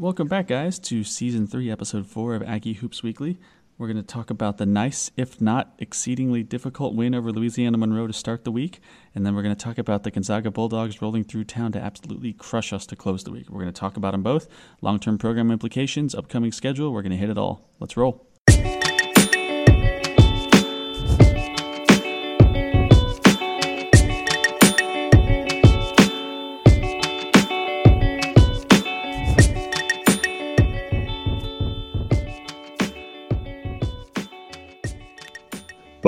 Welcome back, guys, to season three, episode four of Aggie Hoops Weekly. We're going to talk about the nice, if not exceedingly difficult, win over Louisiana Monroe to start the week. And then we're going to talk about the Gonzaga Bulldogs rolling through town to absolutely crush us to close the week. We're going to talk about them both long term program implications, upcoming schedule. We're going to hit it all. Let's roll.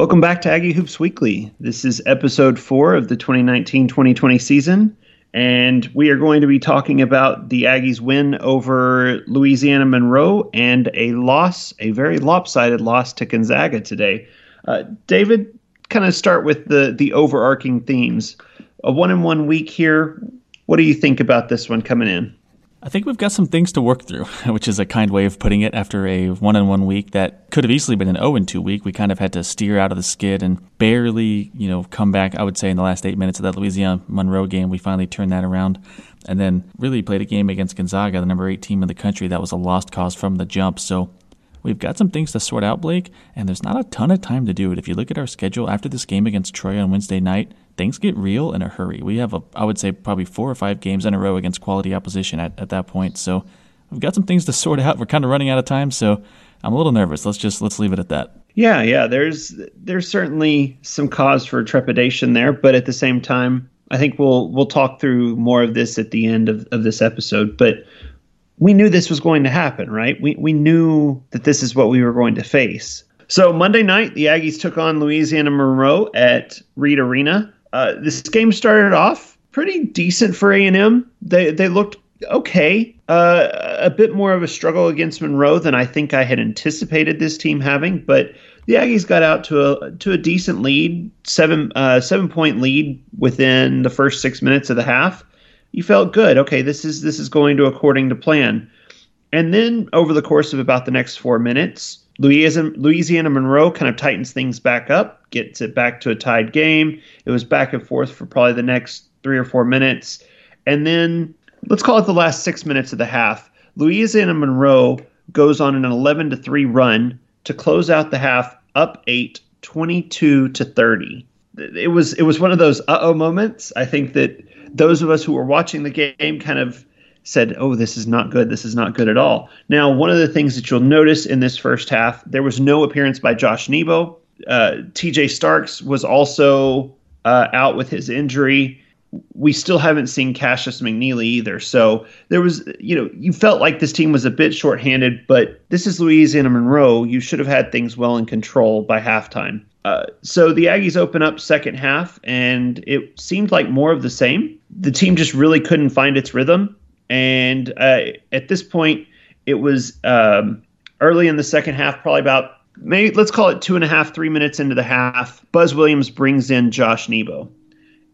Welcome back to Aggie Hoops Weekly. This is episode four of the 2019 2020 season, and we are going to be talking about the Aggies' win over Louisiana Monroe and a loss, a very lopsided loss to Gonzaga today. Uh, David, kind of start with the, the overarching themes. A one in one week here. What do you think about this one coming in? I think we've got some things to work through, which is a kind way of putting it after a one on one week that could have easily been an 0 2 week. We kind of had to steer out of the skid and barely, you know, come back. I would say in the last eight minutes of that Louisiana Monroe game, we finally turned that around and then really played a game against Gonzaga, the number eight team in the country. That was a lost cause from the jump. So We've got some things to sort out, Blake, and there's not a ton of time to do it. If you look at our schedule after this game against Troy on Wednesday night, things get real in a hurry. We have, a, I would say, probably four or five games in a row against quality opposition at, at that point. So we've got some things to sort out. We're kind of running out of time, so I'm a little nervous. Let's just let's leave it at that. Yeah, yeah. There's there's certainly some cause for trepidation there, but at the same time, I think we'll we'll talk through more of this at the end of, of this episode. But we knew this was going to happen, right? We we knew that this is what we were going to face. So Monday night, the Aggies took on Louisiana Monroe at Reed Arena. Uh, this game started off pretty decent for A&M. They they looked okay. Uh, a bit more of a struggle against Monroe than I think I had anticipated this team having, but the Aggies got out to a to a decent lead, seven uh, seven point lead within the first six minutes of the half. You felt good. Okay, this is this is going to according to plan. And then over the course of about the next four minutes, Louisiana, Louisiana Monroe kind of tightens things back up, gets it back to a tied game. It was back and forth for probably the next three or four minutes. And then let's call it the last six minutes of the half. Louisiana Monroe goes on an 11 to 3 run to close out the half up 8, 22 to 30. It was it was one of those uh-oh moments. I think that those of us who were watching the game kind of said, "Oh, this is not good. This is not good at all." Now, one of the things that you'll notice in this first half, there was no appearance by Josh Nebo. Uh, T.J. Starks was also uh, out with his injury. We still haven't seen Cashius McNeilly either. So there was, you know, you felt like this team was a bit shorthanded, but this is Louisiana Monroe. You should have had things well in control by halftime. Uh, so the Aggies open up second half, and it seemed like more of the same. The team just really couldn't find its rhythm. And uh, at this point, it was um, early in the second half, probably about maybe let's call it two and a half, three minutes into the half. Buzz Williams brings in Josh Nebo,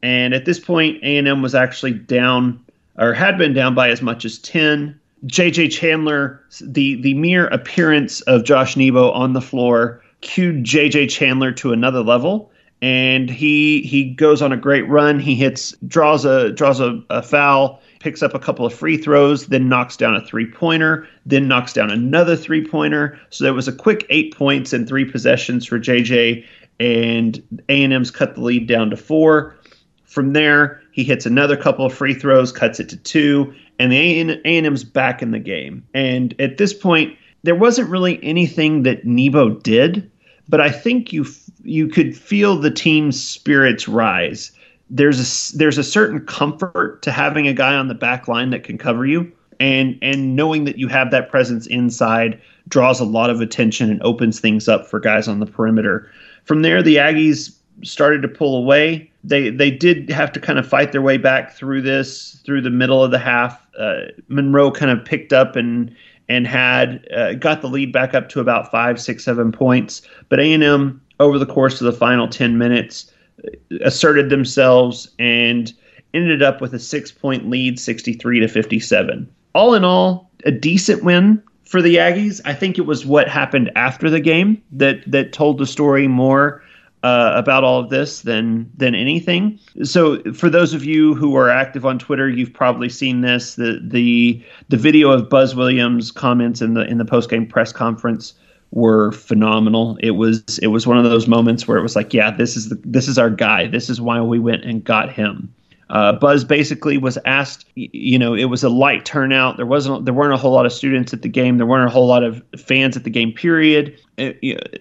and at this point, A and M was actually down or had been down by as much as ten. JJ Chandler, the the mere appearance of Josh Nebo on the floor cued JJ Chandler to another level and he he goes on a great run. He hits draws a draws a, a foul picks up a couple of free throws, then knocks down a three pointer, then knocks down another three pointer. So there was a quick eight points and three possessions for JJ, and A&M's cut the lead down to four. From there, he hits another couple of free throws, cuts it to two, and the A&M's back in the game. And at this point, there wasn't really anything that Nebo did, but I think you you could feel the team's spirits rise there's a there's a certain comfort to having a guy on the back line that can cover you and and knowing that you have that presence inside draws a lot of attention and opens things up for guys on the perimeter. From there the Aggies started to pull away. they they did have to kind of fight their way back through this through the middle of the half. Uh, Monroe kind of picked up and and had uh, got the lead back up to about five, six, seven points. But A and M over the course of the final ten minutes uh, asserted themselves and ended up with a six point lead, sixty three to fifty seven. All in all, a decent win for the Aggies. I think it was what happened after the game that that told the story more uh, about all of this than than anything. So, for those of you who are active on Twitter, you've probably seen this the the the video of Buzz Williams' comments in the in the post game press conference were phenomenal. It was it was one of those moments where it was like, yeah, this is the, this is our guy. This is why we went and got him. Uh, Buzz basically was asked, you know, it was a light turnout. There wasn't, there weren't a whole lot of students at the game. There weren't a whole lot of fans at the game. Period. Uh,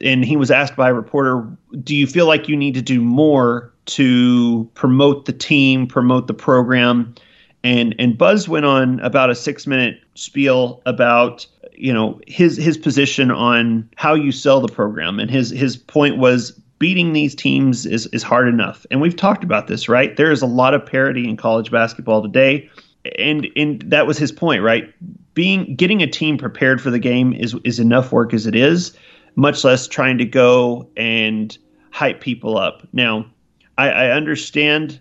and he was asked by a reporter, "Do you feel like you need to do more to promote the team, promote the program?" And and Buzz went on about a six minute spiel about you know his his position on how you sell the program, and his his point was beating these teams is, is hard enough. And we've talked about this, right? There is a lot of parity in college basketball today. And and that was his point, right? Being getting a team prepared for the game is is enough work as it is, much less trying to go and hype people up. Now, I, I understand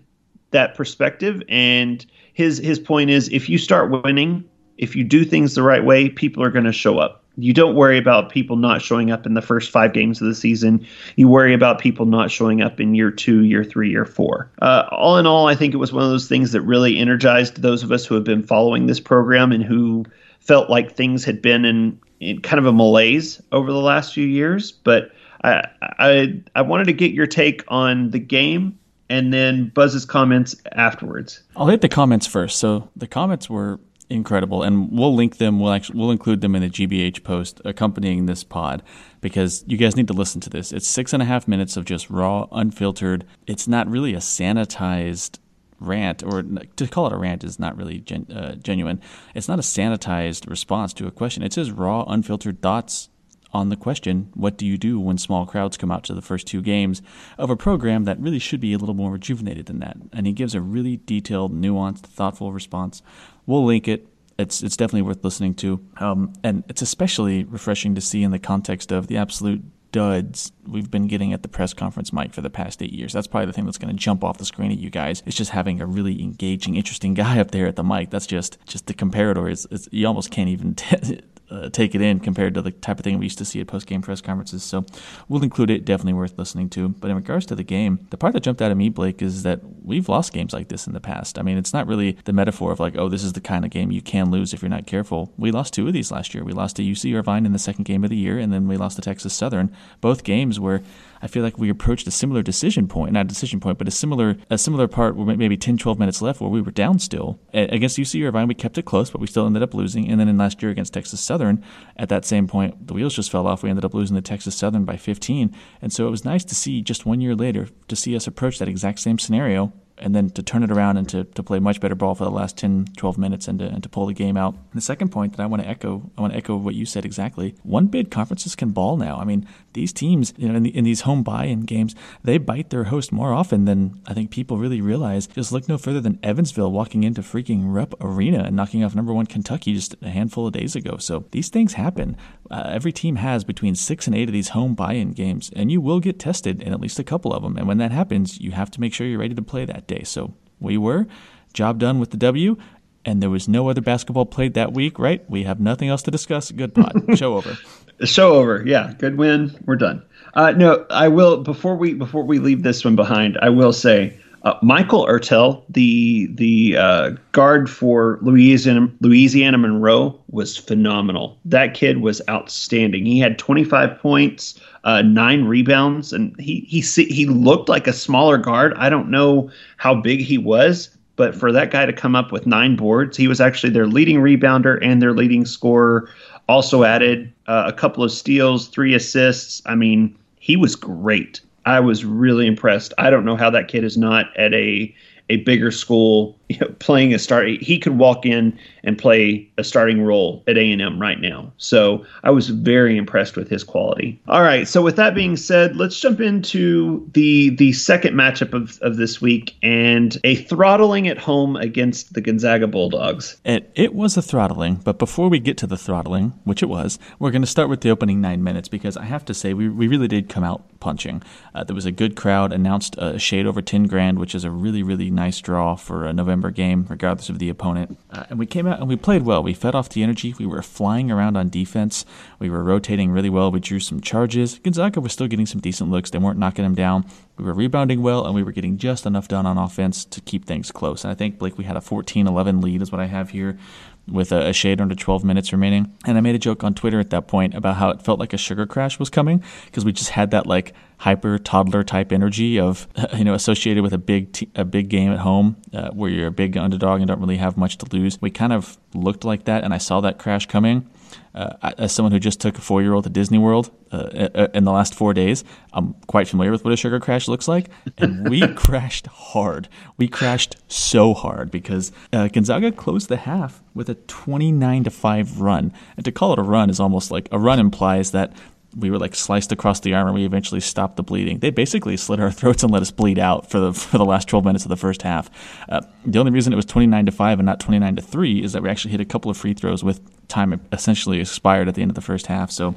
that perspective and his his point is if you start winning, if you do things the right way, people are going to show up you don't worry about people not showing up in the first five games of the season. You worry about people not showing up in year two, year three, year four. Uh, all in all, I think it was one of those things that really energized those of us who have been following this program and who felt like things had been in, in kind of a malaise over the last few years. But I, I, I wanted to get your take on the game and then Buzz's comments afterwards. I'll hit the comments first. So the comments were incredible, and we'll link them. We'll actually we'll include them in the GBH post accompanying this pod because you guys need to listen to this. It's six and a half minutes of just raw, unfiltered. It's not really a sanitized rant, or to call it a rant is not really gen, uh, genuine. It's not a sanitized response to a question. It's his raw, unfiltered thoughts on the question, what do you do when small crowds come out to the first two games of a program that really should be a little more rejuvenated than that? And he gives a really detailed, nuanced, thoughtful response. We'll link it. It's it's definitely worth listening to, um, and it's especially refreshing to see in the context of the absolute duds we've been getting at the press conference mic for the past eight years. That's probably the thing that's going to jump off the screen at you guys. It's just having a really engaging, interesting guy up there at the mic. That's just just the comparator is, you almost can't even t- uh, take it in compared to the type of thing we used to see at post game press conferences. So we'll include it. Definitely worth listening to. But in regards to the game, the part that jumped out at me, Blake, is that we've lost games like this in the past. I mean, it's not really the metaphor of like, oh, this is the kind of game you can lose if you're not careful. We lost two of these last year. We lost to UC Irvine in the second game of the year, and then we lost to Texas Southern. Both games where I feel like we approached a similar decision point, not a decision point, but a similar a similar part where maybe 10, 12 minutes left where we were down still. Against UC Irvine, we kept it close, but we still ended up losing. And then in last year against Texas Southern, at that same point, the wheels just fell off. We ended up losing to Texas Southern by 15. And so it was nice to see just one year later to see us approach that exact same scenario and then to turn it around and to, to play much better ball for the last 10, 12 minutes and to, and to pull the game out. And the second point that I want to echo, I want to echo what you said exactly. One bid conferences can ball now. I mean, these teams, you know, in, the, in these home buy-in games, they bite their host more often than I think people really realize. Just look no further than Evansville walking into freaking Rupp Arena and knocking off number one Kentucky just a handful of days ago. So these things happen. Uh, every team has between six and eight of these home buy-in games, and you will get tested in at least a couple of them. And when that happens, you have to make sure you're ready to play that day. So we were. Job done with the W. And there was no other basketball played that week, right? We have nothing else to discuss. Good pot. Show over. Show over. Yeah, good win. We're done. Uh, no, I will before we before we leave this one behind. I will say uh, Michael Ertel, the the uh, guard for Louisiana Louisiana Monroe, was phenomenal. That kid was outstanding. He had 25 points, uh, nine rebounds, and he he he looked like a smaller guard. I don't know how big he was, but for that guy to come up with nine boards, he was actually their leading rebounder and their leading scorer. Also added uh, a couple of steals, three assists. I mean, he was great. I was really impressed. I don't know how that kid is not at a a bigger school you know, playing a start. He could walk in and play a starting role at A and M right now. So I was very impressed with his quality. All right. So with that being said, let's jump into the the second matchup of, of this week and a throttling at home against the Gonzaga Bulldogs. It it was a throttling, but before we get to the throttling, which it was, we're going to start with the opening nine minutes because I have to say we we really did come out punching. Uh, there was a good crowd. Announced a shade over ten grand, which is a really really nice draw for a November game, regardless of the opponent. Uh, and we came out and we played well. We fed off the energy. We were flying around on defense. We were rotating really well. We drew some charges. Gonzaga was still getting some decent looks. They weren't knocking them down. We were rebounding well, and we were getting just enough done on offense to keep things close. And I think, Blake, we had a 14 11 lead, is what I have here with a, shade under 12 minutes remaining. And I made a joke on Twitter at that point about how it felt like a sugar crash was coming because we just had that like hyper toddler type energy of you know associated with a big t- a big game at home uh, where you're a big underdog and don't really have much to lose. We kind of looked like that, and I saw that crash coming. Uh, as someone who just took a four year old to Disney World uh, in the last four days, I'm quite familiar with what a sugar crash looks like. And we crashed hard. We crashed so hard because uh, Gonzaga closed the half with a 29 to 5 run. And to call it a run is almost like a run implies that we were like sliced across the arm and we eventually stopped the bleeding. They basically slit our throats and let us bleed out for the for the last 12 minutes of the first half. Uh, the only reason it was 29 to 5 and not 29 to 3 is that we actually hit a couple of free throws with time essentially expired at the end of the first half. So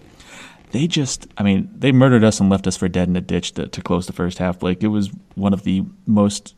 they just, I mean, they murdered us and left us for dead in a ditch to, to close the first half. Blake, it was one of the most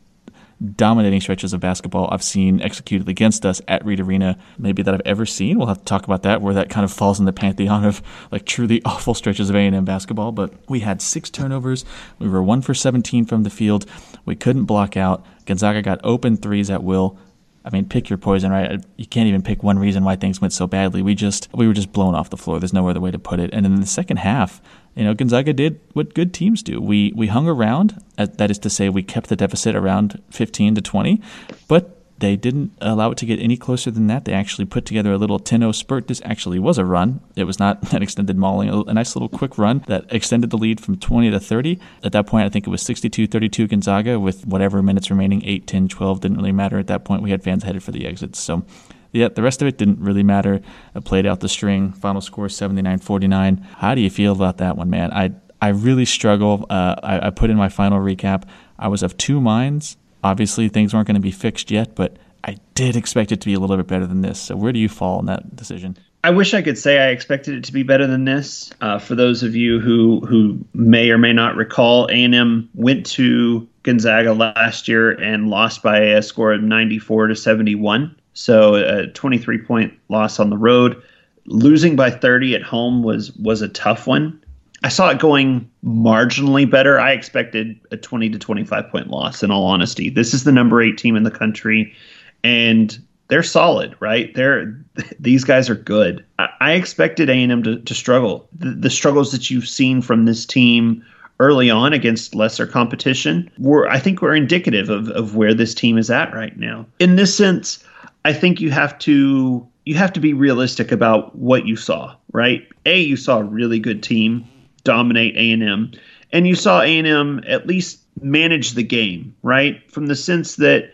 dominating stretches of basketball I've seen executed against us at Reed Arena, maybe that I've ever seen. We'll have to talk about that, where that kind of falls in the pantheon of like truly awful stretches of A&M basketball. But we had six turnovers. We were one for 17 from the field. We couldn't block out. Gonzaga got open threes at will. I mean, pick your poison, right? You can't even pick one reason why things went so badly. We just we were just blown off the floor. There's no other way to put it. And in the second half, you know, Gonzaga did what good teams do. We we hung around. Uh, that is to say, we kept the deficit around 15 to 20, but they didn't allow it to get any closer than that. They actually put together a little 10-0 spurt. This actually was a run. It was not an extended mauling. A nice little quick run that extended the lead from 20 to 30. At that point, I think it was 62-32 Gonzaga with whatever minutes remaining, 8, 10, 12. Didn't really matter at that point. We had fans headed for the exits. So yeah, the rest of it didn't really matter. I played out the string. Final score 79-49. How do you feel about that one, man? I I really struggle. Uh, I, I put in my final recap. I was of two minds. Obviously, things weren't going to be fixed yet, but I did expect it to be a little bit better than this. So, where do you fall in that decision? I wish I could say I expected it to be better than this. Uh, for those of you who who may or may not recall, A and M went to Gonzaga last year and lost by a score of 94 to 71. So a 23 point loss on the road. Losing by 30 at home was was a tough one. I saw it going marginally better. I expected a 20 to 25 point loss in all honesty. This is the number 8 team in the country and they're solid, right? They're these guys are good. I, I expected A&M to, to struggle. The, the struggles that you've seen from this team early on against lesser competition were I think were indicative of, of where this team is at right now. In this sense, I think you have to you have to be realistic about what you saw, right? A, you saw a really good team dominate A&M, and you saw A&M at least manage the game, right? From the sense that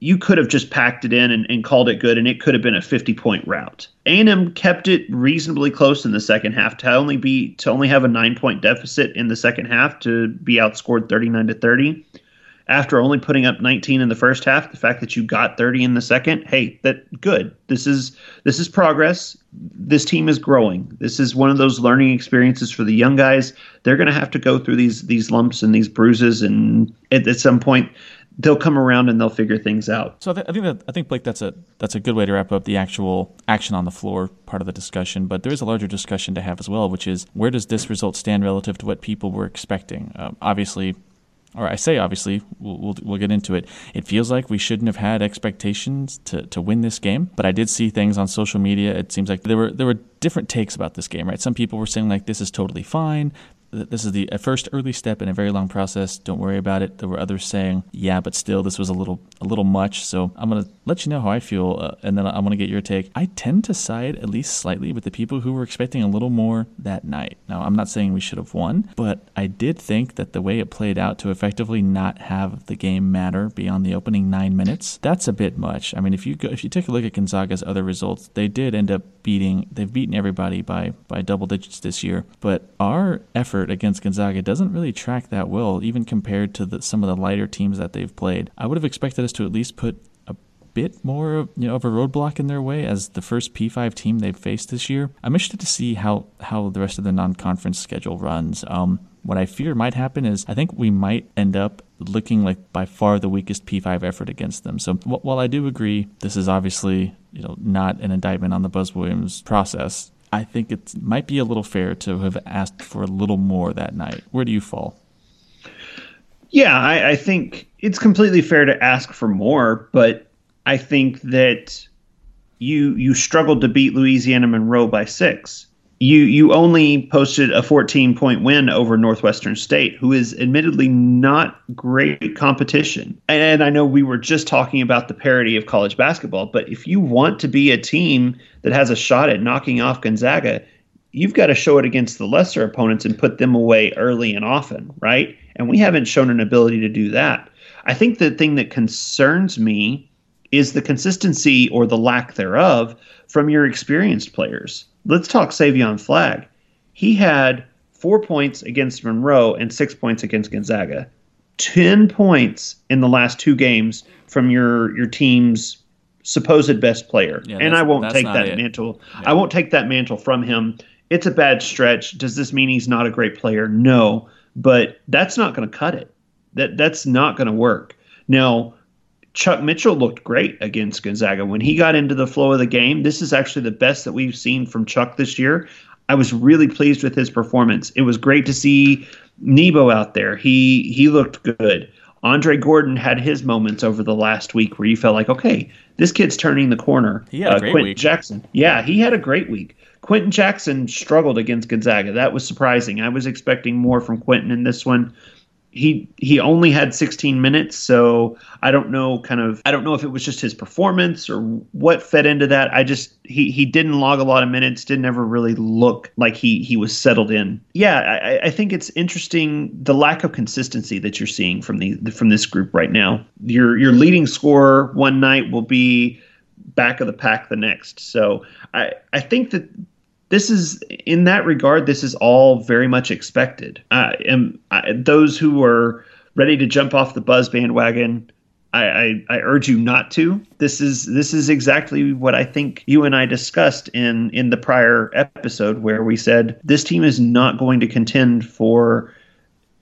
you could have just packed it in and, and called it good, and it could have been a 50 point route. A&M kept it reasonably close in the second half to only be to only have a nine point deficit in the second half to be outscored 39 to 30 after only putting up 19 in the first half, the fact that you got 30 in the second, hey, that good. This is this is progress. This team is growing. This is one of those learning experiences for the young guys. They're going to have to go through these these lumps and these bruises, and at, at some point, they'll come around and they'll figure things out. So I, th- I think that I think Blake, that's a that's a good way to wrap up the actual action on the floor part of the discussion. But there is a larger discussion to have as well, which is where does this result stand relative to what people were expecting? Um, obviously, or I say obviously, we'll, we'll, we'll, get into it. It feels like we shouldn't have had expectations to, to win this game, but I did see things on social media. It seems like there were there were different takes about this game, right? Some people were saying like this is totally fine. This is the first early step in a very long process. Don't worry about it. There were others saying, yeah, but still, this was a little a little much. So I'm gonna let you know how I feel, uh, and then I'm gonna get your take. I tend to side at least slightly with the people who were expecting a little more that night. Now I'm not saying we should have won, but I did think that the way it played out to effectively not have the game matter beyond the opening nine minutes, that's a bit much. I mean, if you go, if you take a look at Gonzaga's other results, they did end up beating. They've beaten everybody by by double digits this year, but our effort against Gonzaga doesn't really track that well, even compared to the, some of the lighter teams that they've played. I would have expected us to at least put a bit more you know of a roadblock in their way as the first P5 team they've faced this year. I'm interested to see how how the rest of the non-conference schedule runs. Um, what I fear might happen is I think we might end up looking like by far the weakest P5 effort against them. So while I do agree this is obviously you know not an indictment on the Buzz Williams process, I think it might be a little fair to have asked for a little more that night. Where do you fall? Yeah, I, I think it's completely fair to ask for more, but I think that you you struggled to beat Louisiana Monroe by six you you only posted a 14 point win over Northwestern State, who is admittedly not great competition. And I know we were just talking about the parity of college basketball, but if you want to be a team that has a shot at knocking off Gonzaga, you've got to show it against the lesser opponents and put them away early and often, right? And we haven't shown an ability to do that. I think the thing that concerns me is the consistency or the lack thereof from your experienced players let's talk Savion Flagg. He had four points against Monroe and six points against Gonzaga. Ten points in the last two games from your your team's supposed best player. Yeah, and I won't take that it. mantle. Yeah. I won't take that mantle from him. It's a bad stretch. Does this mean he's not a great player? No, but that's not going to cut it. That that's not going to work. Now, Chuck Mitchell looked great against Gonzaga. When he got into the flow of the game, this is actually the best that we've seen from Chuck this year. I was really pleased with his performance. It was great to see Nebo out there. He he looked good. Andre Gordon had his moments over the last week where you felt like, okay, this kid's turning the corner. He uh, great Quenton week. Jackson. Yeah, he had a great week. Quenton Jackson struggled against Gonzaga. That was surprising. I was expecting more from Quenton in this one he he only had 16 minutes so i don't know kind of i don't know if it was just his performance or what fed into that. I just he he didn't log a lot of minutes didn't ever really look like he he was settled in. Yeah i i think it's interesting the lack of consistency that you're seeing from the from this group right now. Your your leading scorer one night will be back of the pack the next. So i i think that this is in that regard this is all very much expected uh, and I, those who are ready to jump off the buzz bandwagon I, I, I, urge you not to. This is this is exactly what I think you and I discussed in in the prior episode where we said this team is not going to contend for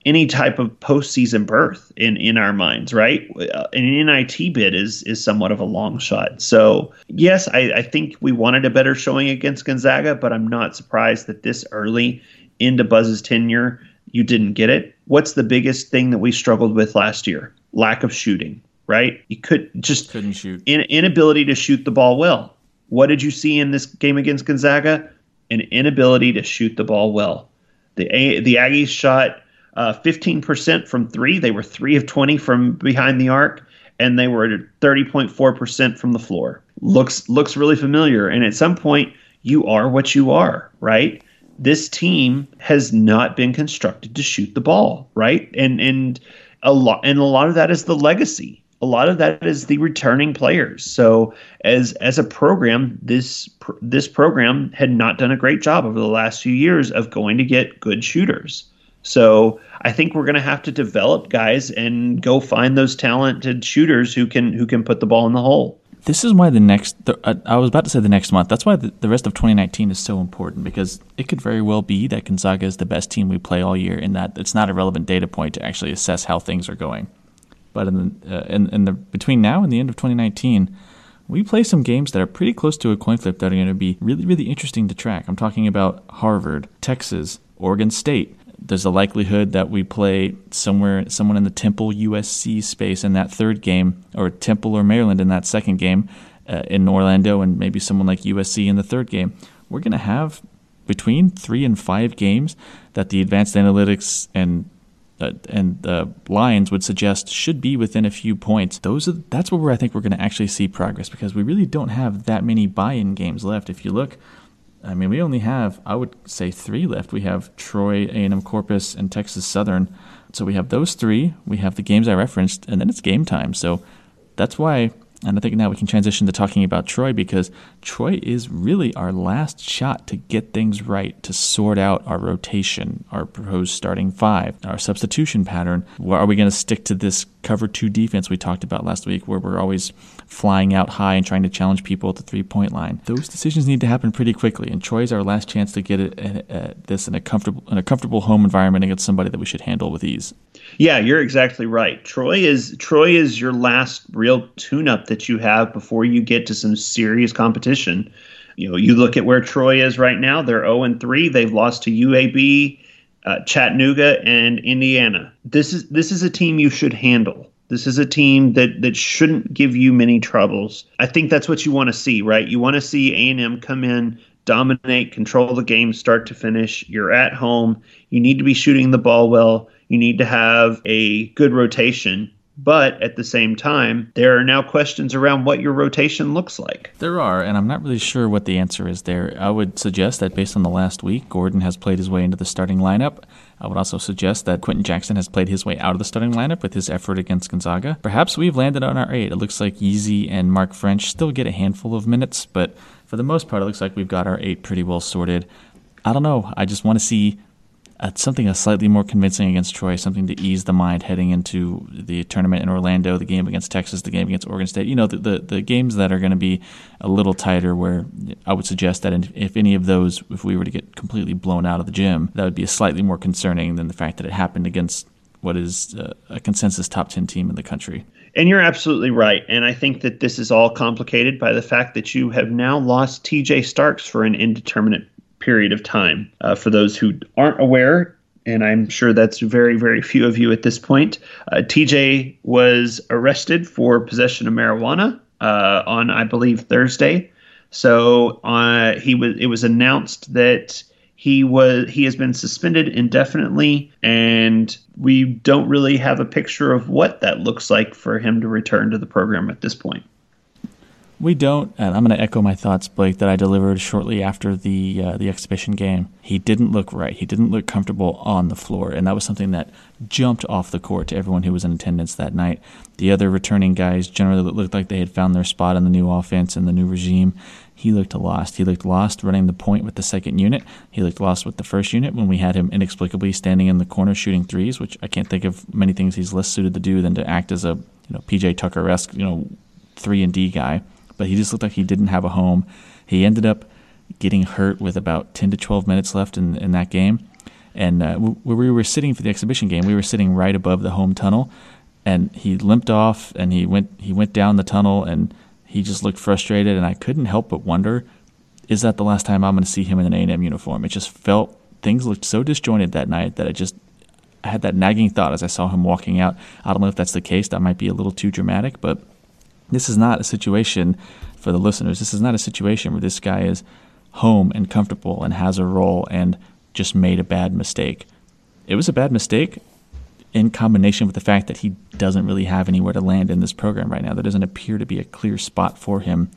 any type of postseason berth in in our minds, right? Uh, an NIT bid is is somewhat of a long shot. So yes, I, I think we wanted a better showing against Gonzaga, but I'm not surprised that this early into Buzz's tenure you didn't get it. What's the biggest thing that we struggled with last year? Lack of shooting, right? You could just couldn't shoot. In, inability to shoot the ball well. What did you see in this game against Gonzaga? An inability to shoot the ball well. The the Aggies shot uh, 15% from three. They were three of 20 from behind the arc, and they were 30.4% from the floor. Looks looks really familiar. And at some point, you are what you are, right? This team has not been constructed to shoot the ball, right? And and a lot and a lot of that is the legacy. A lot of that is the returning players. So as as a program, this this program had not done a great job over the last few years of going to get good shooters. So I think we're going to have to develop guys and go find those talented shooters who can who can put the ball in the hole. This is why the next the, uh, I was about to say the next month. That's why the, the rest of 2019 is so important because it could very well be that Gonzaga is the best team we play all year, and that it's not a relevant data point to actually assess how things are going. But in the, uh, in, in the between now and the end of 2019 we play some games that are pretty close to a coin flip that are going to be really, really interesting to track. I'm talking about Harvard, Texas, Oregon State, there's a likelihood that we play somewhere someone in the Temple USC space in that third game, or Temple or Maryland in that second game uh, in Orlando, and maybe someone like USC in the third game. We're going to have between three and five games that the advanced analytics and uh, and the lines would suggest should be within a few points. Those are that's where I think we're going to actually see progress because we really don't have that many buy-in games left. If you look, I mean, we only have I would say three left. We have Troy, A&M Corpus, and Texas Southern. So we have those three. We have the games I referenced, and then it's game time. So that's why and I think now we can transition to talking about Troy because Troy is really our last shot to get things right, to sort out our rotation, our proposed starting five, our substitution pattern. Are we going to stick to this cover two defense we talked about last week where we're always flying out high and trying to challenge people at the three point line? Those decisions need to happen pretty quickly, and Troy's our last chance to get it, uh, this in a comfortable in a comfortable home environment against somebody that we should handle with ease. Yeah, you're exactly right. Troy is Troy is your last real tune-up that you have before you get to some serious competition. You know, you look at where Troy is right now. They're 0 and 3. They've lost to UAB, uh, Chattanooga, and Indiana. This is this is a team you should handle. This is a team that that shouldn't give you many troubles. I think that's what you want to see, right? You want to see A&M come in, dominate, control the game start to finish. You're at home. You need to be shooting the ball well. You need to have a good rotation. But at the same time, there are now questions around what your rotation looks like. There are, and I'm not really sure what the answer is there. I would suggest that based on the last week, Gordon has played his way into the starting lineup. I would also suggest that Quenton Jackson has played his way out of the starting lineup with his effort against Gonzaga. Perhaps we've landed on our eight. It looks like Yeezy and Mark French still get a handful of minutes, but for the most part, it looks like we've got our eight pretty well sorted. I don't know. I just want to see uh, something a slightly more convincing against Troy, something to ease the mind heading into the tournament in Orlando, the game against Texas, the game against Oregon State. You know, the the, the games that are going to be a little tighter. Where I would suggest that if any of those, if we were to get completely blown out of the gym, that would be slightly more concerning than the fact that it happened against what is uh, a consensus top 10 team in the country. And you're absolutely right. And I think that this is all complicated by the fact that you have now lost TJ Starks for an indeterminate period of time. Uh, for those who aren't aware, and I'm sure that's very, very few of you at this point, uh, TJ was arrested for possession of marijuana uh, on, I believe, Thursday. So uh, he was. It was announced that he was he has been suspended indefinitely, and we don't really have a picture of what that looks like for him to return to the program at this point. We don't, and I'm going to echo my thoughts, Blake, that I delivered shortly after the uh, the exhibition game. He didn't look right. He didn't look comfortable on the floor, and that was something that jumped off the court to everyone who was in attendance that night. The other returning guys generally looked like they had found their spot in the new offense and the new regime. He looked lost. He looked lost running the point with the second unit. He looked lost with the first unit when we had him inexplicably standing in the corner shooting threes, which I can't think of many things he's less suited to do than to act as a you know PJ Tucker esque you know three and D guy but he just looked like he didn't have a home. He ended up getting hurt with about 10 to 12 minutes left in, in that game. And uh, where we were sitting for the exhibition game, we were sitting right above the home tunnel, and he limped off and he went he went down the tunnel and he just looked frustrated. And I couldn't help but wonder, is that the last time I'm going to see him in an A&M uniform? It just felt things looked so disjointed that night that I just I had that nagging thought as I saw him walking out. I don't know if that's the case. That might be a little too dramatic, but this is not a situation for the listeners. This is not a situation where this guy is home and comfortable and has a role and just made a bad mistake. It was a bad mistake in combination with the fact that he doesn't really have anywhere to land in this program right now. There doesn't appear to be a clear spot for him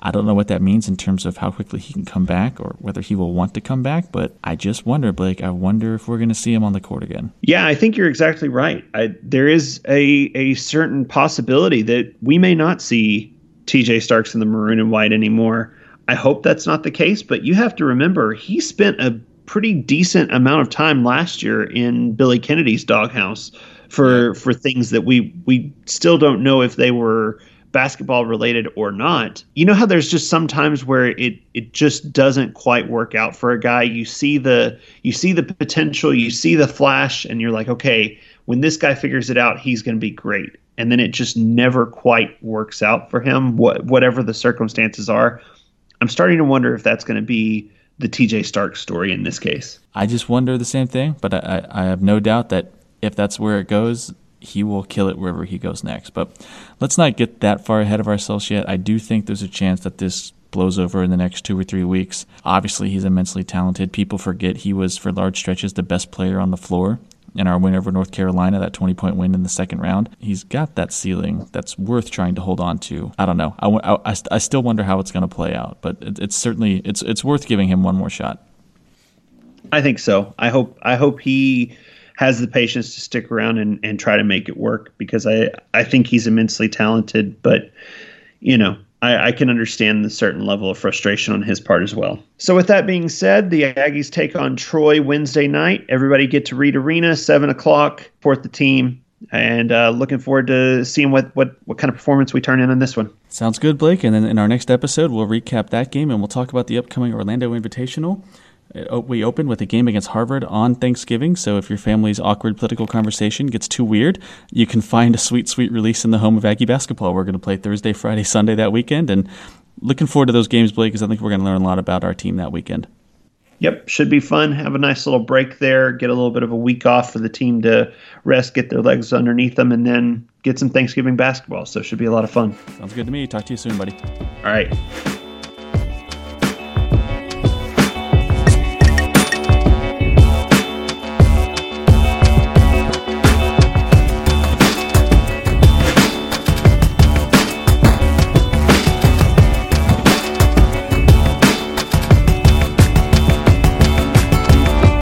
I don't know what that means in terms of how quickly he can come back or whether he will want to come back, but I just wonder, Blake, I wonder if we're going to see him on the court again. Yeah, I think you're exactly right. I, there is a, a certain possibility that we may not see TJ Starks in the maroon and white anymore. I hope that's not the case, but you have to remember he spent a pretty decent amount of time last year in Billy Kennedy's doghouse for for things that we we still don't know if they were basketball related or not. You know how there's just sometimes where it it just doesn't quite work out for a guy. You see the you see the potential, you see the flash and you're like, "Okay, when this guy figures it out, he's going to be great." And then it just never quite works out for him, what, whatever the circumstances are. I'm starting to wonder if that's going to be the TJ Stark story in this case. I just wonder the same thing, but I, I have no doubt that if that's where it goes, he will kill it wherever he goes next. But let's not get that far ahead of ourselves yet. I do think there's a chance that this blows over in the next two or three weeks. Obviously, he's immensely talented. People forget he was, for large stretches, the best player on the floor in our win over North Carolina, that 20 point win in the second round. He's got that ceiling that's worth trying to hold on to. I don't know. I, I, I still wonder how it's going to play out, but it, it's certainly it's it's worth giving him one more shot. I think so. I hope I hope he has the patience to stick around and, and try to make it work because I, I think he's immensely talented, but you know, I, I, can understand the certain level of frustration on his part as well. So, with that being said, the Aggies take on Troy Wednesday night. Everybody get to Reed Arena, seven o'clock. Support the team, and uh, looking forward to seeing what, what what kind of performance we turn in on this one. Sounds good, Blake. And then in our next episode, we'll recap that game and we'll talk about the upcoming Orlando Invitational. Uh, we open with a game against Harvard on Thanksgiving, so if your family's awkward political conversation gets too weird, you can find a sweet, sweet release in the home of Aggie basketball. We're going to play Thursday, Friday, Sunday that weekend, and looking forward to those games, Blake, because I think we're going to learn a lot about our team that weekend. Yep, should be fun. Have a nice little break there. Get a little bit of a week off for the team to rest, get their legs underneath them, and then get some Thanksgiving basketball. So, should be a lot of fun. Sounds good to me. Talk to you soon, buddy. All right.